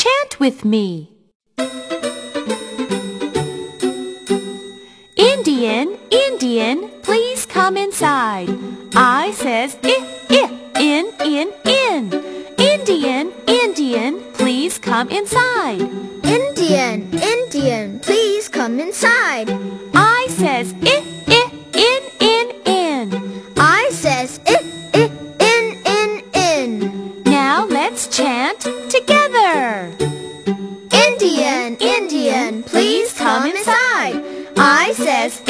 chant with me. Indian, Indian, please come inside. I says I, I, in, in, in. Indian, Indian, please come inside. Indian, Indian, please come inside. I says I, Indian, Indian, please come inside. I says